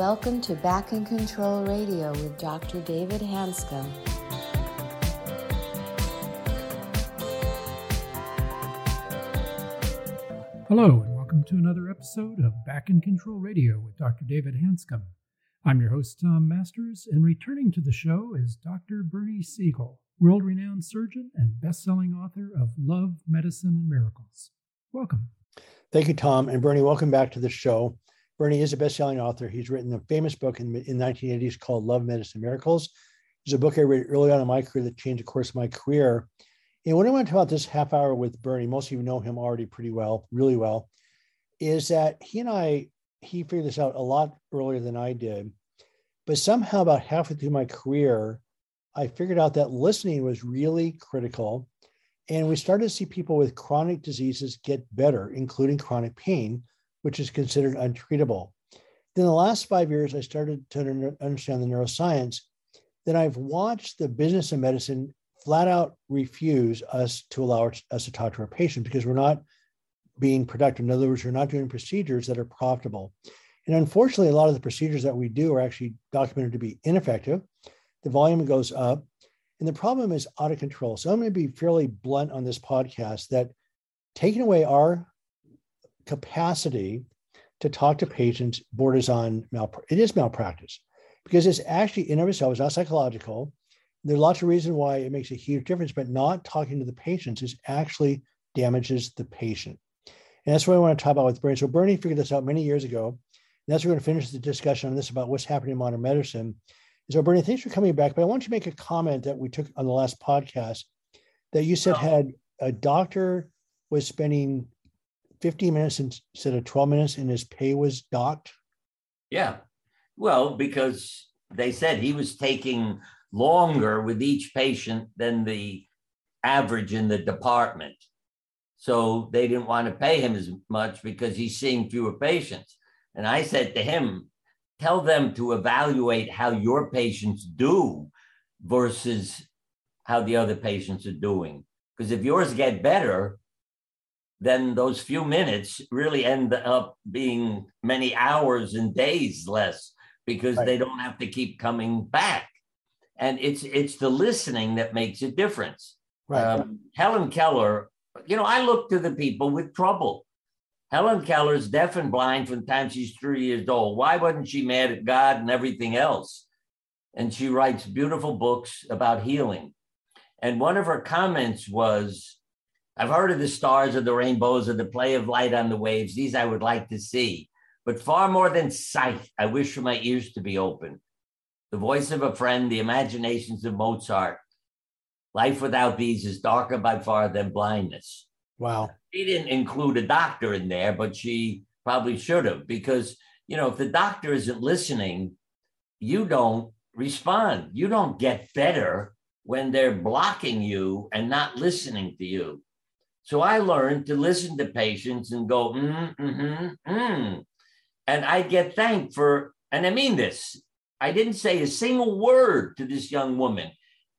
welcome to Back in Control Radio with Dr. David Hanscom. Hello, and welcome to another episode of Back in Control Radio with Dr. David Hanscom. I'm your host, Tom Masters, and returning to the show is Dr. Bernie Siegel, world renowned surgeon and best selling author of Love, Medicine, and Miracles. Welcome. Thank you, Tom. And Bernie, welcome back to the show. Bernie is a best-selling author. He's written a famous book in, in 1980s called Love, Medicine, Miracles. It's a book I read early on in my career that changed the course of my career. And what I want to talk about this half hour with Bernie, most of you know him already pretty well, really well, is that he and I, he figured this out a lot earlier than I did. But somehow, about halfway through my career, I figured out that listening was really critical. And we started to see people with chronic diseases get better, including chronic pain, which is considered untreatable. Then the last five years, I started to understand the neuroscience. Then I've watched the business of medicine flat out refuse us to allow us to talk to our patients because we're not being productive. In other words, we're not doing procedures that are profitable. And unfortunately, a lot of the procedures that we do are actually documented to be ineffective. The volume goes up, and the problem is out of control. So I'm going to be fairly blunt on this podcast that taking away our capacity to talk to patients borders on malpractice. It is malpractice because it's actually in of itself, it's not psychological. There are lots of reasons why it makes a huge difference, but not talking to the patients is actually damages the patient. And that's what I want to talk about with Bernie. So Bernie figured this out many years ago. And that's we're going to finish the discussion on this about what's happening in modern medicine. And so Bernie, thanks for coming back. But I want you to make a comment that we took on the last podcast that you said had a doctor was spending 15 minutes instead of 12 minutes and his pay was docked? Yeah. Well, because they said he was taking longer with each patient than the average in the department. So they didn't want to pay him as much because he's seeing fewer patients. And I said to him, tell them to evaluate how your patients do versus how the other patients are doing. Because if yours get better, then those few minutes really end up being many hours and days less because right. they don't have to keep coming back. And it's it's the listening that makes a difference. Right. Um, helen keller you know i look to the people with trouble. Helen keller's deaf and blind from the time she's three years old. Why wasn't she mad at god and everything else? And she writes beautiful books about healing. And one of her comments was I've heard of the stars of the rainbows of the play of light on the waves. These I would like to see. But far more than sight, I wish for my ears to be open. The voice of a friend, the imaginations of Mozart. Life without these is darker by far than blindness. Wow. She didn't include a doctor in there, but she probably should have because, you know, if the doctor isn't listening, you don't respond. You don't get better when they're blocking you and not listening to you. So I learned to listen to patients and go, mm, mm-hmm, mm. And I get thanked for, and I mean this, I didn't say a single word to this young woman.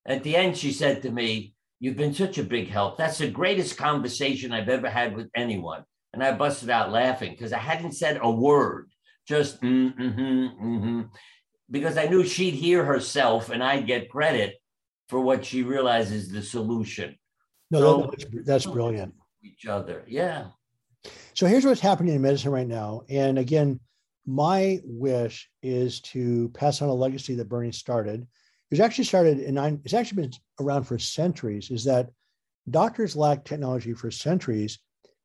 At the end, she said to me, You've been such a big help. That's the greatest conversation I've ever had with anyone. And I busted out laughing because I hadn't said a word, just mm, mm-hmm, mm-hmm, because I knew she'd hear herself and I'd get credit for what she realizes the solution. No, that's, that's brilliant. Each other, yeah. So here's what's happening in medicine right now. And again, my wish is to pass on a legacy that Bernie started. It was actually started in nine, it's actually been around for centuries, is that doctors lacked technology for centuries,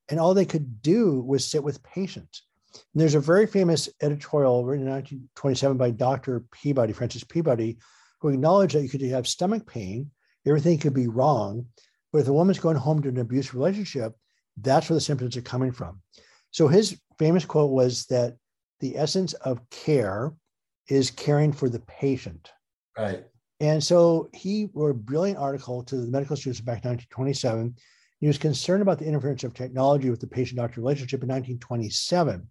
and all they could do was sit with patients. And there's a very famous editorial written in 1927 by Dr. Peabody, Francis Peabody, who acknowledged that you could have stomach pain, everything could be wrong, but if a woman's going home to an abusive relationship, that's where the symptoms are coming from. So his famous quote was that the essence of care is caring for the patient. Right. And so he wrote a brilliant article to the medical students back in 1927. He was concerned about the interference of technology with the patient doctor relationship in 1927.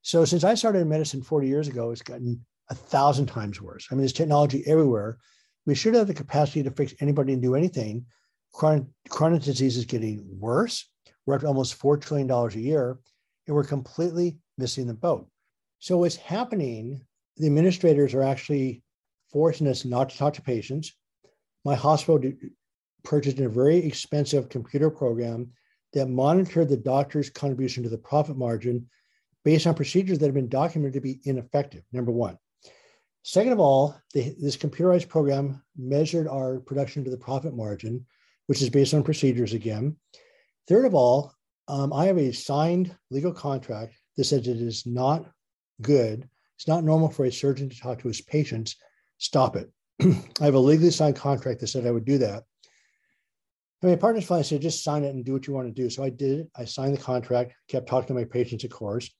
So since I started in medicine 40 years ago, it's gotten a thousand times worse. I mean, there's technology everywhere. We should have the capacity to fix anybody and do anything, chronic, chronic disease is getting worse. We're up to almost $4 trillion a year, and we're completely missing the boat. So what's happening the administrators are actually forcing us not to talk to patients. My hospital purchased a very expensive computer program that monitored the doctor's contribution to the profit margin based on procedures that have been documented to be ineffective, number one. Second of all, the, this computerized program measured our production to the profit margin, which is based on procedures again. Third of all, um, I have a signed legal contract that says it is not good. It's not normal for a surgeon to talk to his patients. Stop it. I have a legally signed contract that said I would do that. And my partner's finally said, just sign it and do what you want to do. So I did it. I signed the contract, kept talking to my patients, of course.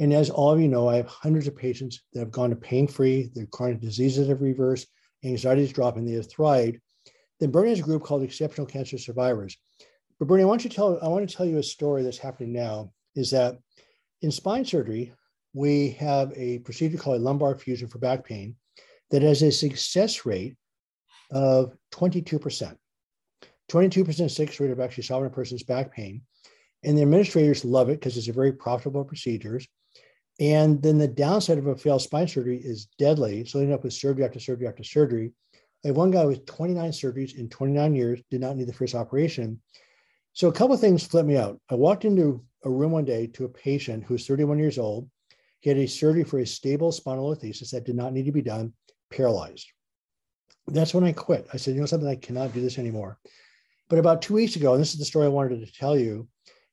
And as all of you know, I have hundreds of patients that have gone to pain free, their chronic diseases have reversed, anxiety is dropping, they have thrived. Then Bernie has a group called Exceptional Cancer Survivors. But Bernie, I want you to tell I want to tell you a story that's happening now. Is that in spine surgery, we have a procedure called a lumbar fusion for back pain that has a success rate of 22%. 22% success rate of actually solving a person's back pain. And the administrators love it because it's a very profitable procedure. And then the downside of a failed spine surgery is deadly. So they end up with surgery after surgery after surgery. I have one guy with 29 surgeries in 29 years, did not need the first operation. So a couple of things flipped me out. I walked into a room one day to a patient who was 31 years old. He had a surgery for a stable spinal spondylolisthesis that did not need to be done, paralyzed. That's when I quit. I said, you know something, I cannot do this anymore. But about two weeks ago, and this is the story I wanted to tell you,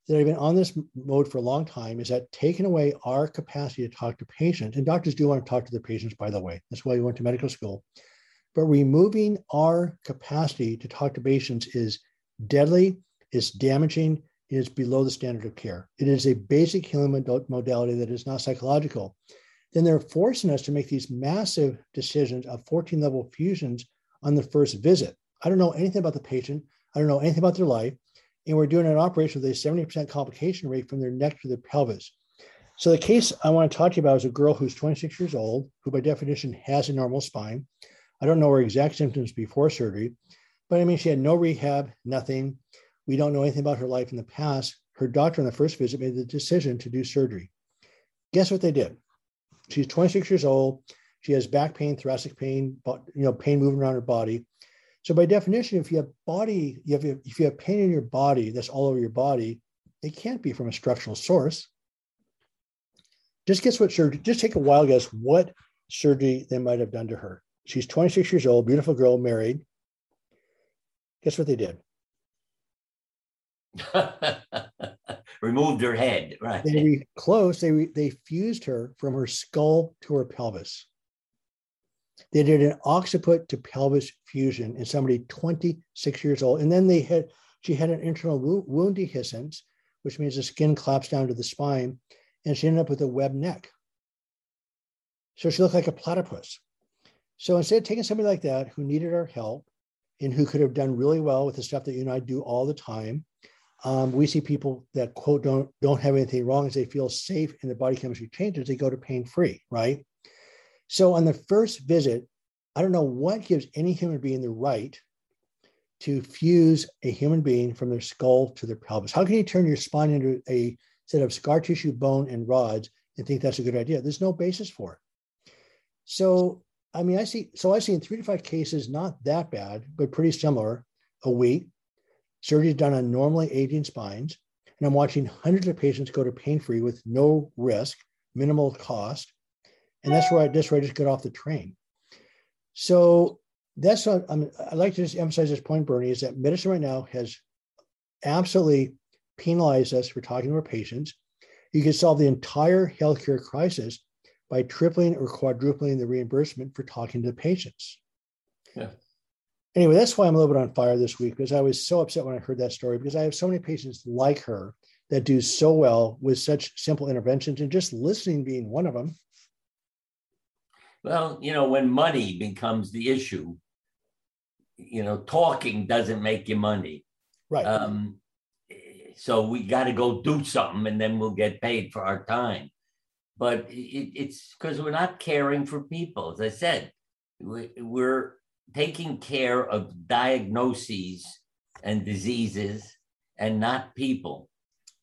that I've been on this mode for a long time is that taking away our capacity to talk to patients, and doctors do want to talk to their patients, by the way. That's why we went to medical school. But removing our capacity to talk to patients is deadly, it's damaging, it is below the standard of care. It is a basic healing modality that is not psychological. Then they're forcing us to make these massive decisions of 14 level fusions on the first visit. I don't know anything about the patient. I don't know anything about their life. And we're doing an operation with a 70% complication rate from their neck to their pelvis. So the case I want to talk to you about is a girl who's 26 years old, who by definition has a normal spine. I don't know her exact symptoms before surgery, but I mean, she had no rehab, nothing. We don't know anything about her life in the past. Her doctor on the first visit made the decision to do surgery. Guess what they did? She's 26 years old. She has back pain, thoracic pain, but you know, pain moving around her body. So by definition, if you have body, you have if you have pain in your body that's all over your body, it can't be from a structural source. Just guess what surgery, just take a wild guess what surgery they might have done to her. She's 26 years old, beautiful girl, married. Guess what they did? Removed her head, right? They re- close. They re- they fused her from her skull to her pelvis. They did an occiput to pelvis fusion in somebody 26 years old. And then they had, she had an internal wound dehiscence, which means the skin collapsed down to the spine, and she ended up with a web neck. So she looked like a platypus. So instead of taking somebody like that who needed our help and who could have done really well with the stuff that you and I do all the time, um, we see people that quote don't don't have anything wrong as they feel safe and their body chemistry changes, they go to pain free, right? So on the first visit, I don't know what gives any human being the right to fuse a human being from their skull to their pelvis. How can you turn your spine into a set of scar tissue, bone, and rods and think that's a good idea? There's no basis for it. So, I mean, I see, so I see in three to five cases, not that bad, but pretty similar a week. Surgery done on normally aging spines. And I'm watching hundreds of patients go to pain free with no risk, minimal cost. And that's where I, that's where I just got off the train. So that's what I'm, I'd like to just emphasize this point, Bernie, is that medicine right now has absolutely penalized us for talking to our patients. You can solve the entire healthcare crisis by tripling or quadrupling the reimbursement for talking to the patients. Yeah. Anyway, that's why I'm a little bit on fire this week because I was so upset when I heard that story because I have so many patients like her that do so well with such simple interventions and just listening being one of them. Well, you know, when money becomes the issue, you know, talking doesn't make you money. Right. Um, so we got to go do something and then we'll get paid for our time. But it, it's because we're not caring for people. As I said, we, we're taking care of diagnoses and diseases and not people.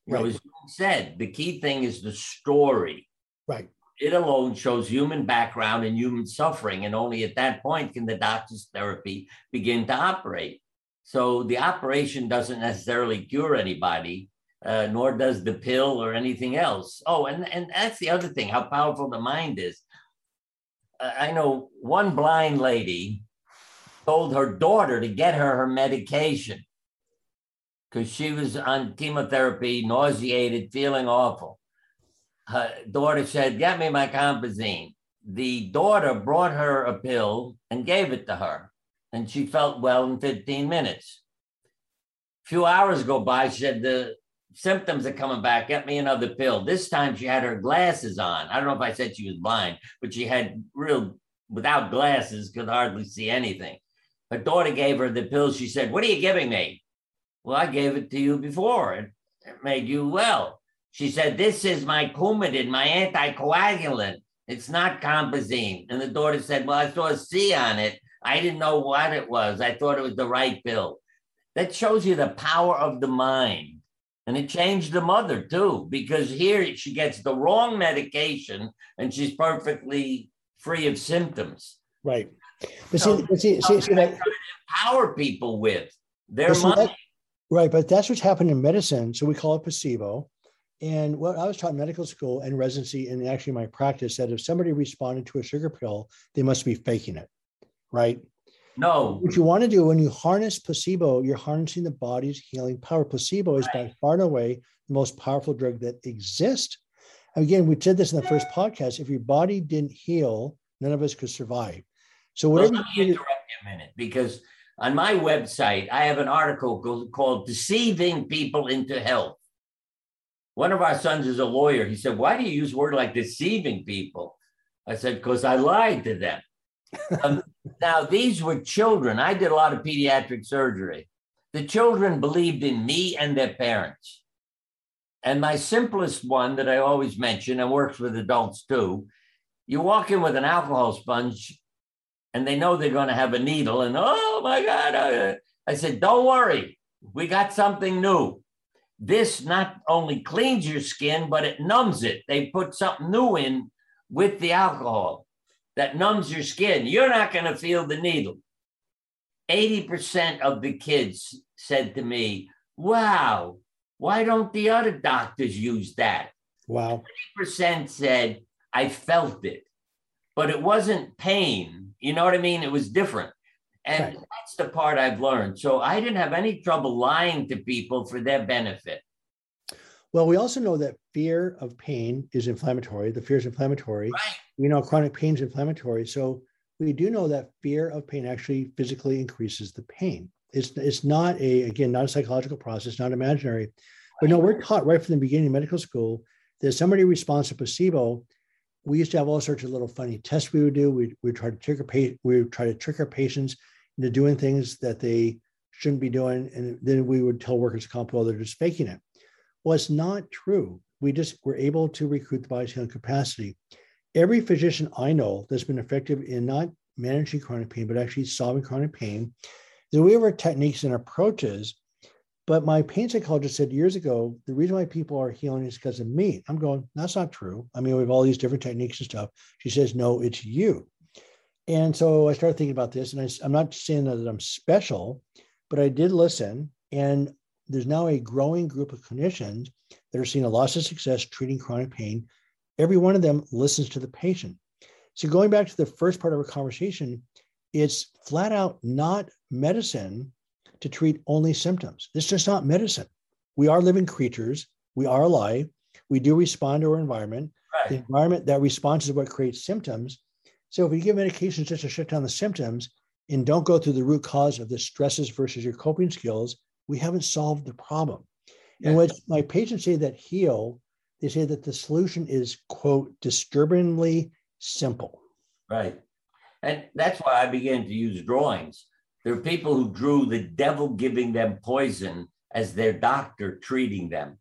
You right. know, as you said, the key thing is the story. Right it alone shows human background and human suffering. And only at that point can the doctor's therapy begin to operate. So the operation doesn't necessarily cure anybody, uh, nor does the pill or anything else. Oh, and, and that's the other thing how powerful the mind is. I know one blind lady told her daughter to get her her medication because she was on chemotherapy, nauseated, feeling awful. Her daughter said, Get me my Compazine. The daughter brought her a pill and gave it to her, and she felt well in 15 minutes. A few hours go by, she said, The symptoms are coming back. Get me another pill. This time she had her glasses on. I don't know if I said she was blind, but she had real, without glasses, could hardly see anything. Her daughter gave her the pill. She said, What are you giving me? Well, I gave it to you before. It, it made you well. She said, This is my Coumadin, my anticoagulant. It's not Compazine. And the daughter said, Well, I saw a C on it. I didn't know what it was. I thought it was the right pill. That shows you the power of the mind. And it changed the mother too, because here she gets the wrong medication and she's perfectly free of symptoms. Right. But so, see, but see, see, see that, empower people with their money. That, right. But that's what's happened in medicine. So we call it placebo. And what I was taught in medical school and residency, and actually my practice, that if somebody responded to a sugar pill, they must be faking it, right? No. What you want to do when you harness placebo, you're harnessing the body's healing power. Placebo is right. by far and away the most powerful drug that exists. And again, we said this in the first podcast. If your body didn't heal, none of us could survive. So whatever. Well, let me interrupt you a minute because on my website I have an article called "Deceiving People into Health." One of our sons is a lawyer. He said, Why do you use word like deceiving people? I said, Because I lied to them. Um, now, these were children. I did a lot of pediatric surgery. The children believed in me and their parents. And my simplest one that I always mention and works with adults too you walk in with an alcohol sponge and they know they're going to have a needle, and oh my God. I said, Don't worry, we got something new this not only cleans your skin, but it numbs it. They put something new in with the alcohol that numbs your skin. You're not going to feel the needle. 80% of the kids said to me, Wow, why don't the other doctors use that? Wow. 20% said, I felt it, but it wasn't pain. You know what I mean? It was different. And right. that's the part I've learned. So I didn't have any trouble lying to people for their benefit. Well, we also know that fear of pain is inflammatory. The fear is inflammatory. Right. We know chronic pain is inflammatory. So we do know that fear of pain actually physically increases the pain. It's, it's not a, again, not a psychological process, not imaginary. But no, we're taught right from the beginning of medical school that somebody responds to placebo. We used to have all sorts of little funny tests we would do. We we try to trick our we would try to trick our patients into doing things that they shouldn't be doing. And then we would tell workers' comp, well, they're just faking it. Well, it's not true. We just were able to recruit the body's healing capacity. Every physician I know that's been effective in not managing chronic pain, but actually solving chronic pain, that we have our techniques and approaches. But my pain psychologist said years ago, the reason why people are healing is because of me. I'm going, that's not true. I mean, we have all these different techniques and stuff. She says, no, it's you. And so I started thinking about this, and I, am not saying that I'm special, but I did listen. And there's now a growing group of clinicians that are seeing a loss of success treating chronic pain. Every one of them listens to the patient. So going back to the first part of our conversation, it's flat out not medicine to treat only symptoms. It's just not medicine. We are living creatures. We are alive. We do respond to our environment. Right. The environment that responds is what creates symptoms. So if you give medications just to shut down the symptoms and don't go through the root cause of the stresses versus your coping skills, we haven't solved the problem. And when my patients say that heal, they say that the solution is, quote, disturbingly simple. Right. And that's why I began to use drawings. There are people who drew the devil giving them poison as their doctor treating them.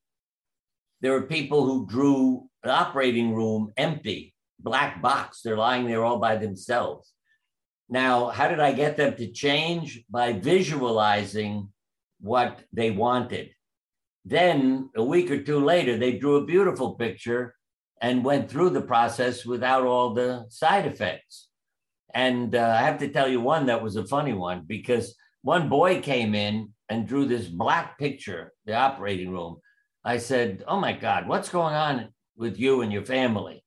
There are people who drew an operating room empty black box. They're lying there all by themselves. Now, how did I get them to change? By visualizing what they wanted. Then, a week or two later, they drew a beautiful picture and went through the process without all the side effects. And uh, I have to tell you one that was a funny one because one boy came in and drew this black picture, the operating room. I said, Oh my God, what's going on with you and your family?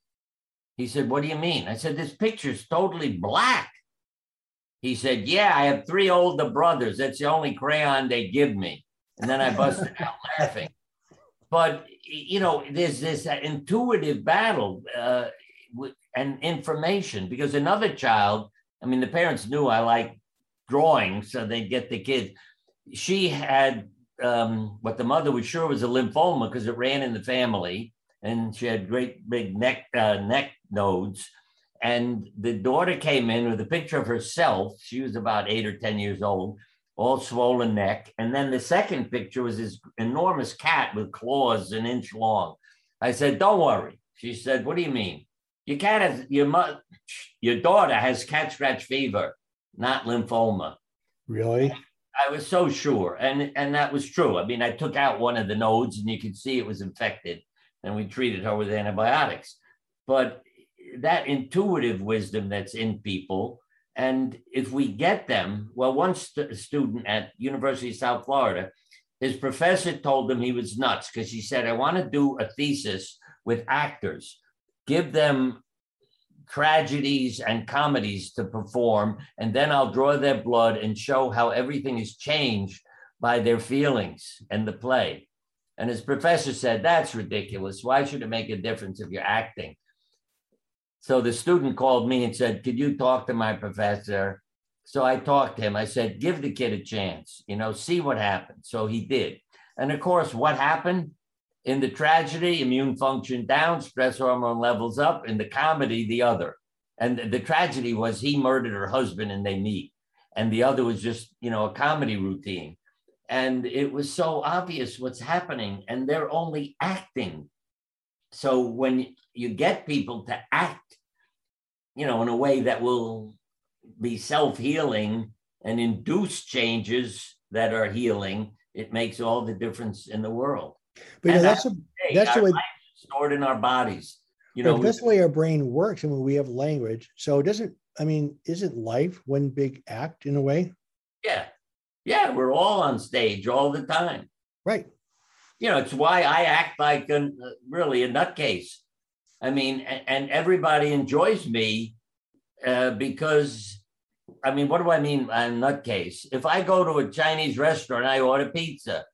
He said, What do you mean? I said, This picture's totally black. He said, Yeah, I have three older brothers. That's the only crayon they give me. And then I busted out laughing. But, you know, there's this intuitive battle uh, and information because another child, I mean, the parents knew I like drawing, so they'd get the kids. She had um, what the mother was sure was a lymphoma because it ran in the family, and she had great big neck uh, neck nodes. And the daughter came in with a picture of herself. She was about eight or ten years old, all swollen neck. And then the second picture was this enormous cat with claws an inch long. I said, "Don't worry." She said, "What do you mean?" Your cat has your mother, your daughter has cat scratch fever, not lymphoma. Really? I was so sure, and and that was true. I mean, I took out one of the nodes, and you could see it was infected, and we treated her with antibiotics. But that intuitive wisdom that's in people, and if we get them, well, one st- student at University of South Florida, his professor told him he was nuts because he said, "I want to do a thesis with actors." give them tragedies and comedies to perform, and then I'll draw their blood and show how everything is changed by their feelings and the play. And his professor said, That's ridiculous. Why should it make a difference if you're acting? So the student called me and said, Could you talk to my professor? So I talked to him. I said, Give the kid a chance, you know, see what happens. So he did. And of course, what happened? In the tragedy, immune function down, stress hormone levels up. In the comedy, the other. And the tragedy was he murdered her husband and they meet. And the other was just, you know, a comedy routine. And it was so obvious what's happening, and they're only acting. So when you get people to act, you know, in a way that will be self healing and induce changes that are healing, it makes all the difference in the world. But you know, that's a, that's the way stored in our bodies. You know, that's the way our brain works. I mean, we have language. So it doesn't, I mean, isn't life one big act in a way? Yeah. Yeah. We're all on stage all the time. Right. You know, it's why I act like a, uh, really a nutcase. I mean, and, everybody enjoys me uh, because, I mean, what do I mean by nutcase? If I go to a Chinese restaurant, I order pizza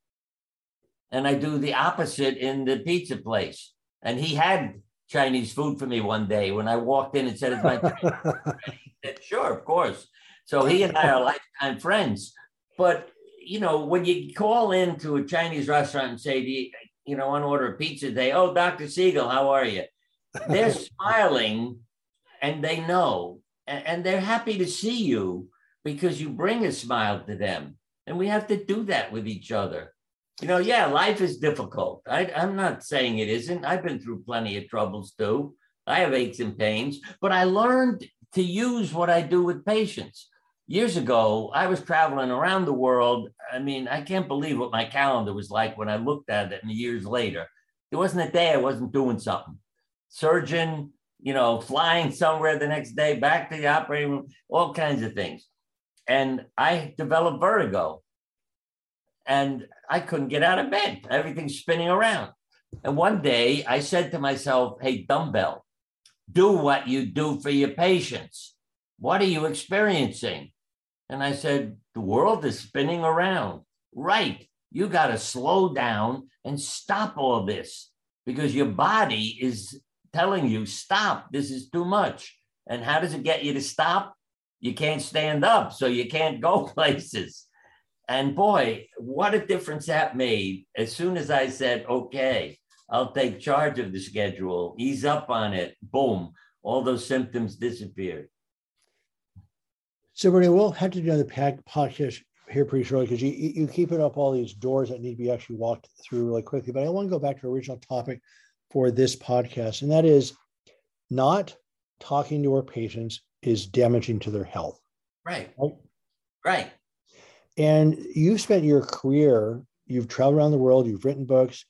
and I do the opposite in the pizza place. And he had Chinese food for me one day when I walked in and said, "It's my." he said, sure, of course. So he and I are lifetime friends. But you know, when you call into a Chinese restaurant and say, you, you know, I want to order a pizza They, oh, Dr. Siegel, how are you? They're smiling and they know, and, and they're happy to see you because you bring a smile to them. And we have to do that with each other you know, yeah, life is difficult. I, I'm not saying it isn't. I've been through plenty of troubles too. I have aches and pains, but I learned to use what I do with patients. Years ago, I was traveling around the world. I mean, I can't believe what my calendar was like when I looked at it and years later. There wasn't a day I wasn't doing something. Surgeon, you know, flying somewhere the next day, back to the operating room, all kinds of things. And I developed vertigo and I couldn't get out of bed. Everything's spinning around. And one day I said to myself, Hey, dumbbell, do what you do for your patients. What are you experiencing? And I said, The world is spinning around. Right. You got to slow down and stop all this because your body is telling you, Stop. This is too much. And how does it get you to stop? You can't stand up, so you can't go places. And boy, what a difference that made. As soon as I said, okay, I'll take charge of the schedule, ease up on it, boom, all those symptoms disappeared. So, Bernie, we'll have to do another podcast here pretty shortly because you, you keep it up all these doors that need to be actually walked through really quickly. But I want to go back to the original topic for this podcast, and that is not talking to our patients is damaging to their health. Right. Right. right. And you've spent your career, you've traveled around the world, you've written books.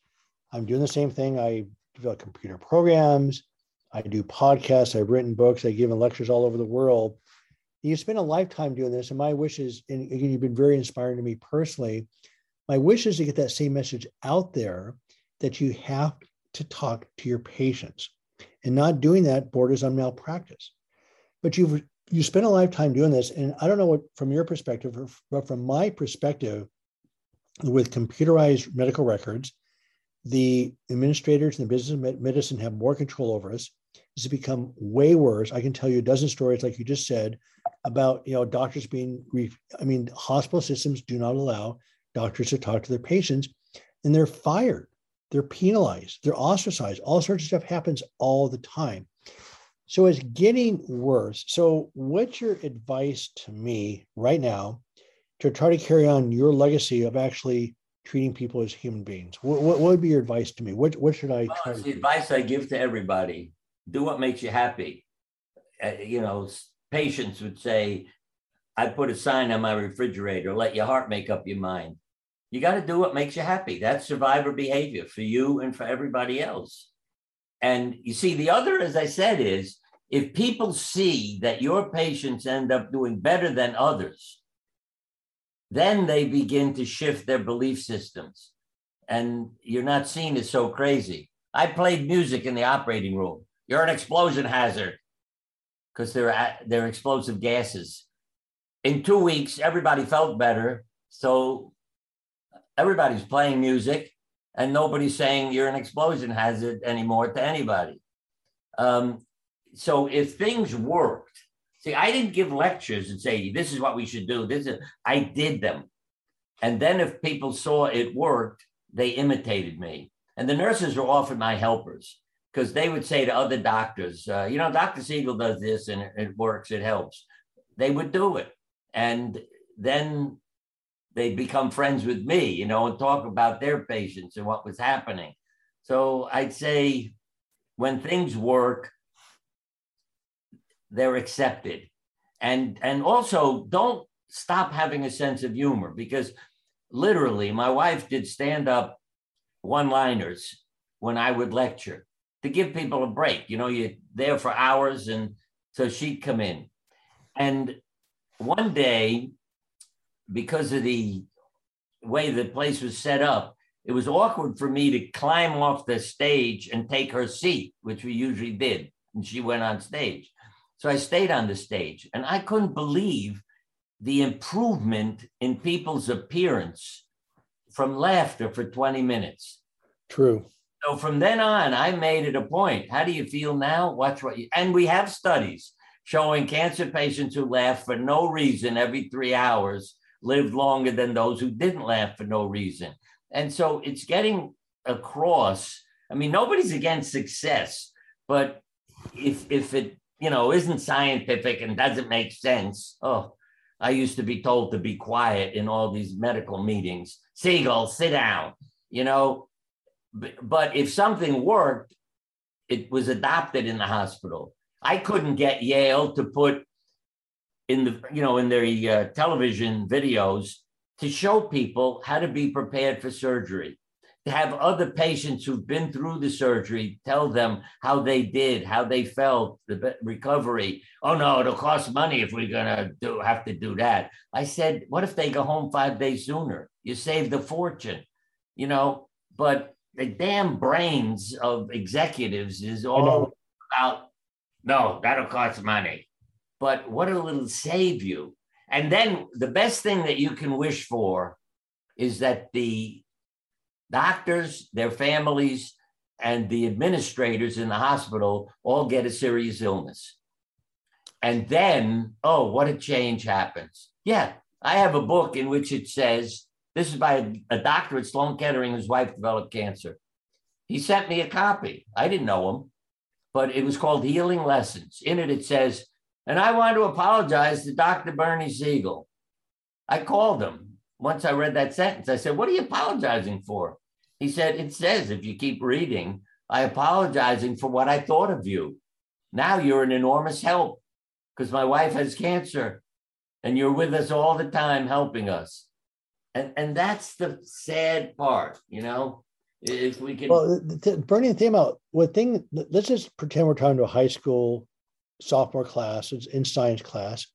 I'm doing the same thing. I develop computer programs. I do podcasts. I've written books. I've given lectures all over the world. You spend a lifetime doing this. And my wish is, and again, you've been very inspiring to me personally. My wish is to get that same message out there that you have to talk to your patients. And not doing that borders on malpractice. But you've you spent a lifetime doing this. And I don't know what from your perspective, but from my perspective, with computerized medical records, the administrators in the business of medicine have more control over us. It's become way worse. I can tell you a dozen stories, like you just said, about you know doctors being. I mean, hospital systems do not allow doctors to talk to their patients, and they're fired, they're penalized, they're ostracized. All sorts of stuff happens all the time. So it's getting worse. So, what's your advice to me right now to try to carry on your legacy of actually treating people as human beings? What, what, what would be your advice to me? What, what should I well, try the advice I give to everybody do what makes you happy. Uh, you know, patients would say, I put a sign on my refrigerator, let your heart make up your mind. You got to do what makes you happy. That's survivor behavior for you and for everybody else. And you see, the other, as I said, is if people see that your patients end up doing better than others, then they begin to shift their belief systems. And you're not seen as so crazy. I played music in the operating room. You're an explosion hazard because they're, they're explosive gases. In two weeks, everybody felt better. So everybody's playing music and nobody's saying you're an explosion hazard anymore to anybody. Um, so if things worked, see, I didn't give lectures and say this is what we should do. This is I did them, and then if people saw it worked, they imitated me. And the nurses were often my helpers because they would say to other doctors, uh, you know, Dr. Siegel does this and it, it works, it helps. They would do it, and then they become friends with me, you know, and talk about their patients and what was happening. So I'd say when things work, they're accepted. And and also don't stop having a sense of humor because literally my wife did stand up one-liners when I would lecture to give people a break. You know, you're there for hours and so she'd come in. And one day because of the way the place was set up, it was awkward for me to climb off the stage and take her seat, which we usually did. And she went on stage. So I stayed on the stage and I couldn't believe the improvement in people's appearance from laughter for 20 minutes. True. So from then on, I made it a point. How do you feel now? Watch what you, and we have studies showing cancer patients who laugh for no reason every three hours lived longer than those who didn't laugh for no reason. And so it's getting across. I mean, nobody's against success, but if if it you know isn't scientific and doesn't make sense, oh, I used to be told to be quiet in all these medical meetings. Siegel, sit down. You know, but if something worked, it was adopted in the hospital. I couldn't get Yale to put in the you know in their uh, television videos to show people how to be prepared for surgery. To have other patients who've been through the surgery tell them how they did how they felt the recovery. Oh no it'll cost money if we're going to do have to do that. I said what if they go home five days sooner? You save the fortune. You know but the damn brains of executives is all about no that'll cost money but what it'll save you. And then the best thing that you can wish for is that the doctors, their families, and the administrators in the hospital all get a serious illness. And then, oh, what a change happens. Yeah, I have a book in which it says this is by a, doctor at Sloan Kettering whose wife developed cancer. He sent me a copy. I didn't know him, but it was called Healing Lessons. In it, it says and I want to apologize to Dr. Bernie Siegel. I called him once I read that sentence. I said, What are you apologizing for? He said, It says, if you keep reading, I apologizing for what I thought of you. Now you're an enormous help because my wife has cancer and you're with us all the time helping us. And, and that's the sad part, you know? If we can. Well, Bernie, think about what thing. Let's just pretend we're talking to a high school sophomore class in science class.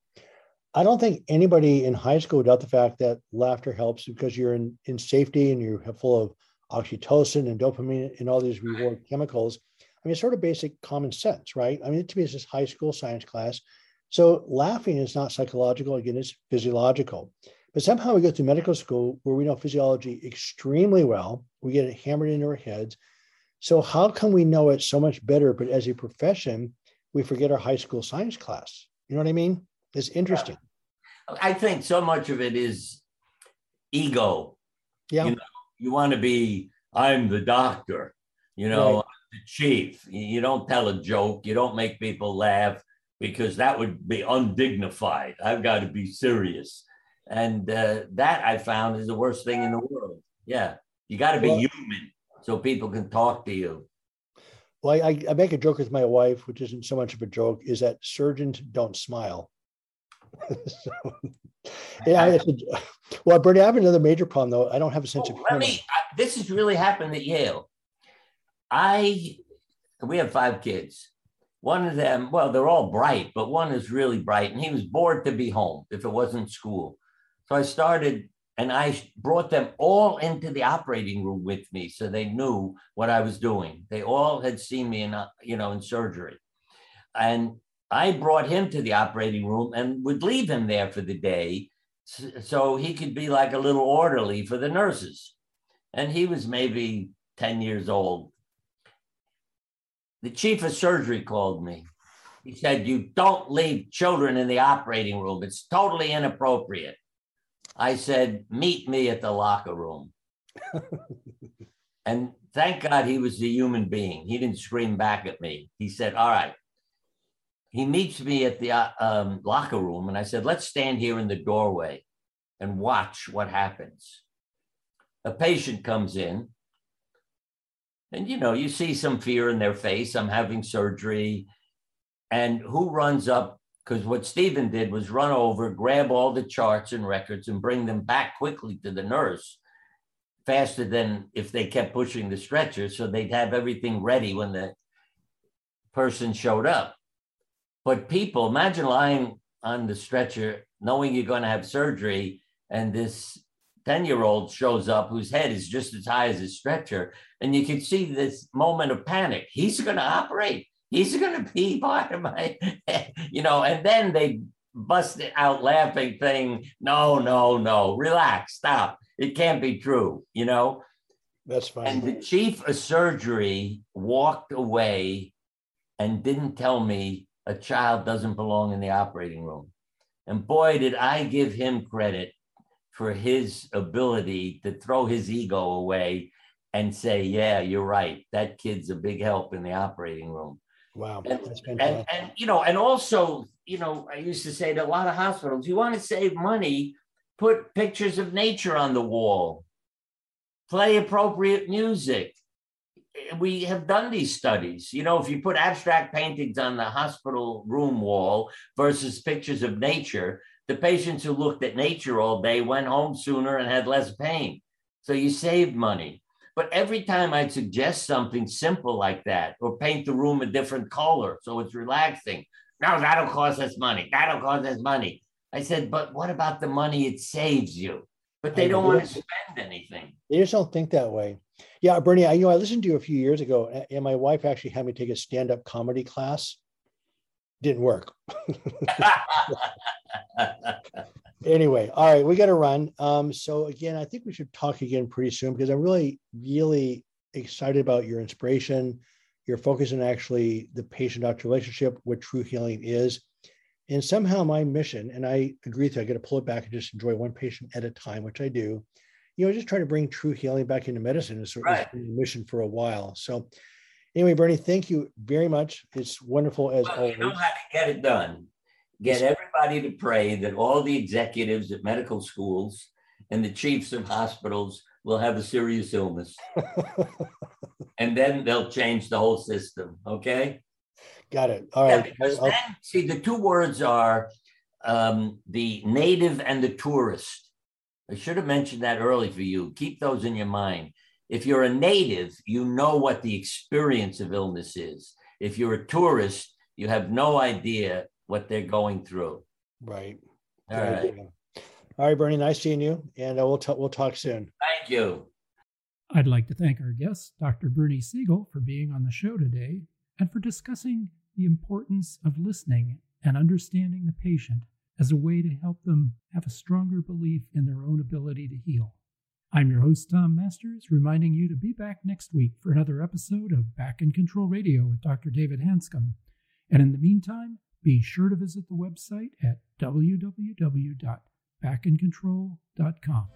I don't think anybody in high school doubt the fact that laughter helps because you're in, in safety and you're full of oxytocin and dopamine and all these reward chemicals. I mean, it's sort of basic common sense, right? I mean, to me, it's just high school science class. So laughing is not psychological. Again, it's physiological. But somehow we go through medical school where we know physiology extremely well. We get it hammered into our heads. So how can we know it so much better? But as a profession, we forget our high school science class. You know what I mean? It's interesting. I think so much of it is ego. Yeah. You, know, you want to be, I'm the doctor, you know, right. the chief. You don't tell a joke, you don't make people laugh because that would be undignified. I've got to be serious. And uh, that I found is the worst thing in the world. Yeah. You got to be well, human so people can talk to you. Well, I, I make a joke with my wife, which isn't so much of a joke, is that surgeons don't smile. so, yeah, well, Bernie, I have another major problem though. I don't have a sense of humor. Let me. I, this has really happened at Yale. I we have five kids. One of them, well, they're all bright, but one is really bright, and he was bored to be home if it wasn't school. So I started, and I brought them all into the operating room with me, so they knew what I was doing. They all had seen me in, uh, you know, in surgery, and I brought him to the operating room and would leave him there for the day so he could be like a little orderly for the nurses. And he was maybe 10 years old. The chief of surgery called me. He said, You don't leave children in the operating room. It's totally inappropriate. I said, Meet me at the locker room. and thank God he was a human being. He didn't scream back at me. He said, All right, he meets me at the uh, um, locker room and I said, let's stand here in the doorway and watch what happens. A patient comes in and, you know, you see some fear in their face. I'm having surgery. And who runs up? Because what Stephen did was run over, grab all the charts and records and bring them back quickly to the nurse faster than if they kept pushing the stretcher. So they'd have everything ready when the person showed up. But people, imagine lying on the stretcher, knowing you're going to have surgery, and this 10 year old shows up whose head is just as high as his stretcher. And you can see this moment of panic. He's going to operate. He's going to be part of my, you know, and then they bust it out laughing, thing. No, no, no, relax, stop. It can't be true, you know? That's fine. And the chief of surgery walked away and didn't tell me a child doesn't belong in the operating room. And boy, did I give him credit for his ability to throw his ego away and say, yeah, you're right. That kid's a big help in the operating room. Wow. And, and, and, you know, and also, you know, I used to say to a lot of hospitals, you want to save money, put pictures of nature on the wall, play appropriate music, we have done these studies. You know, if you put abstract paintings on the hospital room wall versus pictures of nature, the patients who looked at nature all day went home sooner and had less pain. So you saved money. But every time I'd suggest something simple like that, or paint the room a different color so it's relaxing, no, that'll cost us money. That'll cost us money. I said, but what about the money it saves you? But they don't want to spend anything. They just don't think that way. Yeah, Bernie, I you know I listened to you a few years ago, and my wife actually had me take a stand-up comedy class. Didn't work. anyway, all right, we got to run. Um, so again, I think we should talk again pretty soon because I'm really, really excited about your inspiration, your focus on actually the patient-doctor relationship, what true healing is. And somehow my mission, and I agree with you, I got to pull it back and just enjoy one patient at a time, which I do, you know, just try to bring true healing back into medicine is sort of mission for a while. So, anyway, Bernie, thank you very much. It's wonderful as well, always. You know how to get it done. Get everybody to pray that all the executives at medical schools and the chiefs of hospitals will have a serious illness. and then they'll change the whole system. Okay. Got it. All right. Yeah, then, see, the two words are um, the native and the tourist. I should have mentioned that early for you. Keep those in your mind. if you're a native, you know what the experience of illness is. If you're a tourist, you have no idea what they're going through. Right. All right. All right, Bernie. Nice seeing you, and uh, we'll t- we'll talk soon. Thank you. I'd like to thank our guest, Dr. Bernie Siegel, for being on the show today and for discussing the importance of listening and understanding the patient as a way to help them have a stronger belief in their own ability to heal. I'm your host, Tom Masters, reminding you to be back next week for another episode of Back in Control Radio with Dr. David Hanscom. And in the meantime, be sure to visit the website at www.backincontrol.com.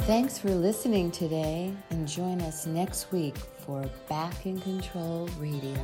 Thanks for listening today and join us next week for Back in Control Radio.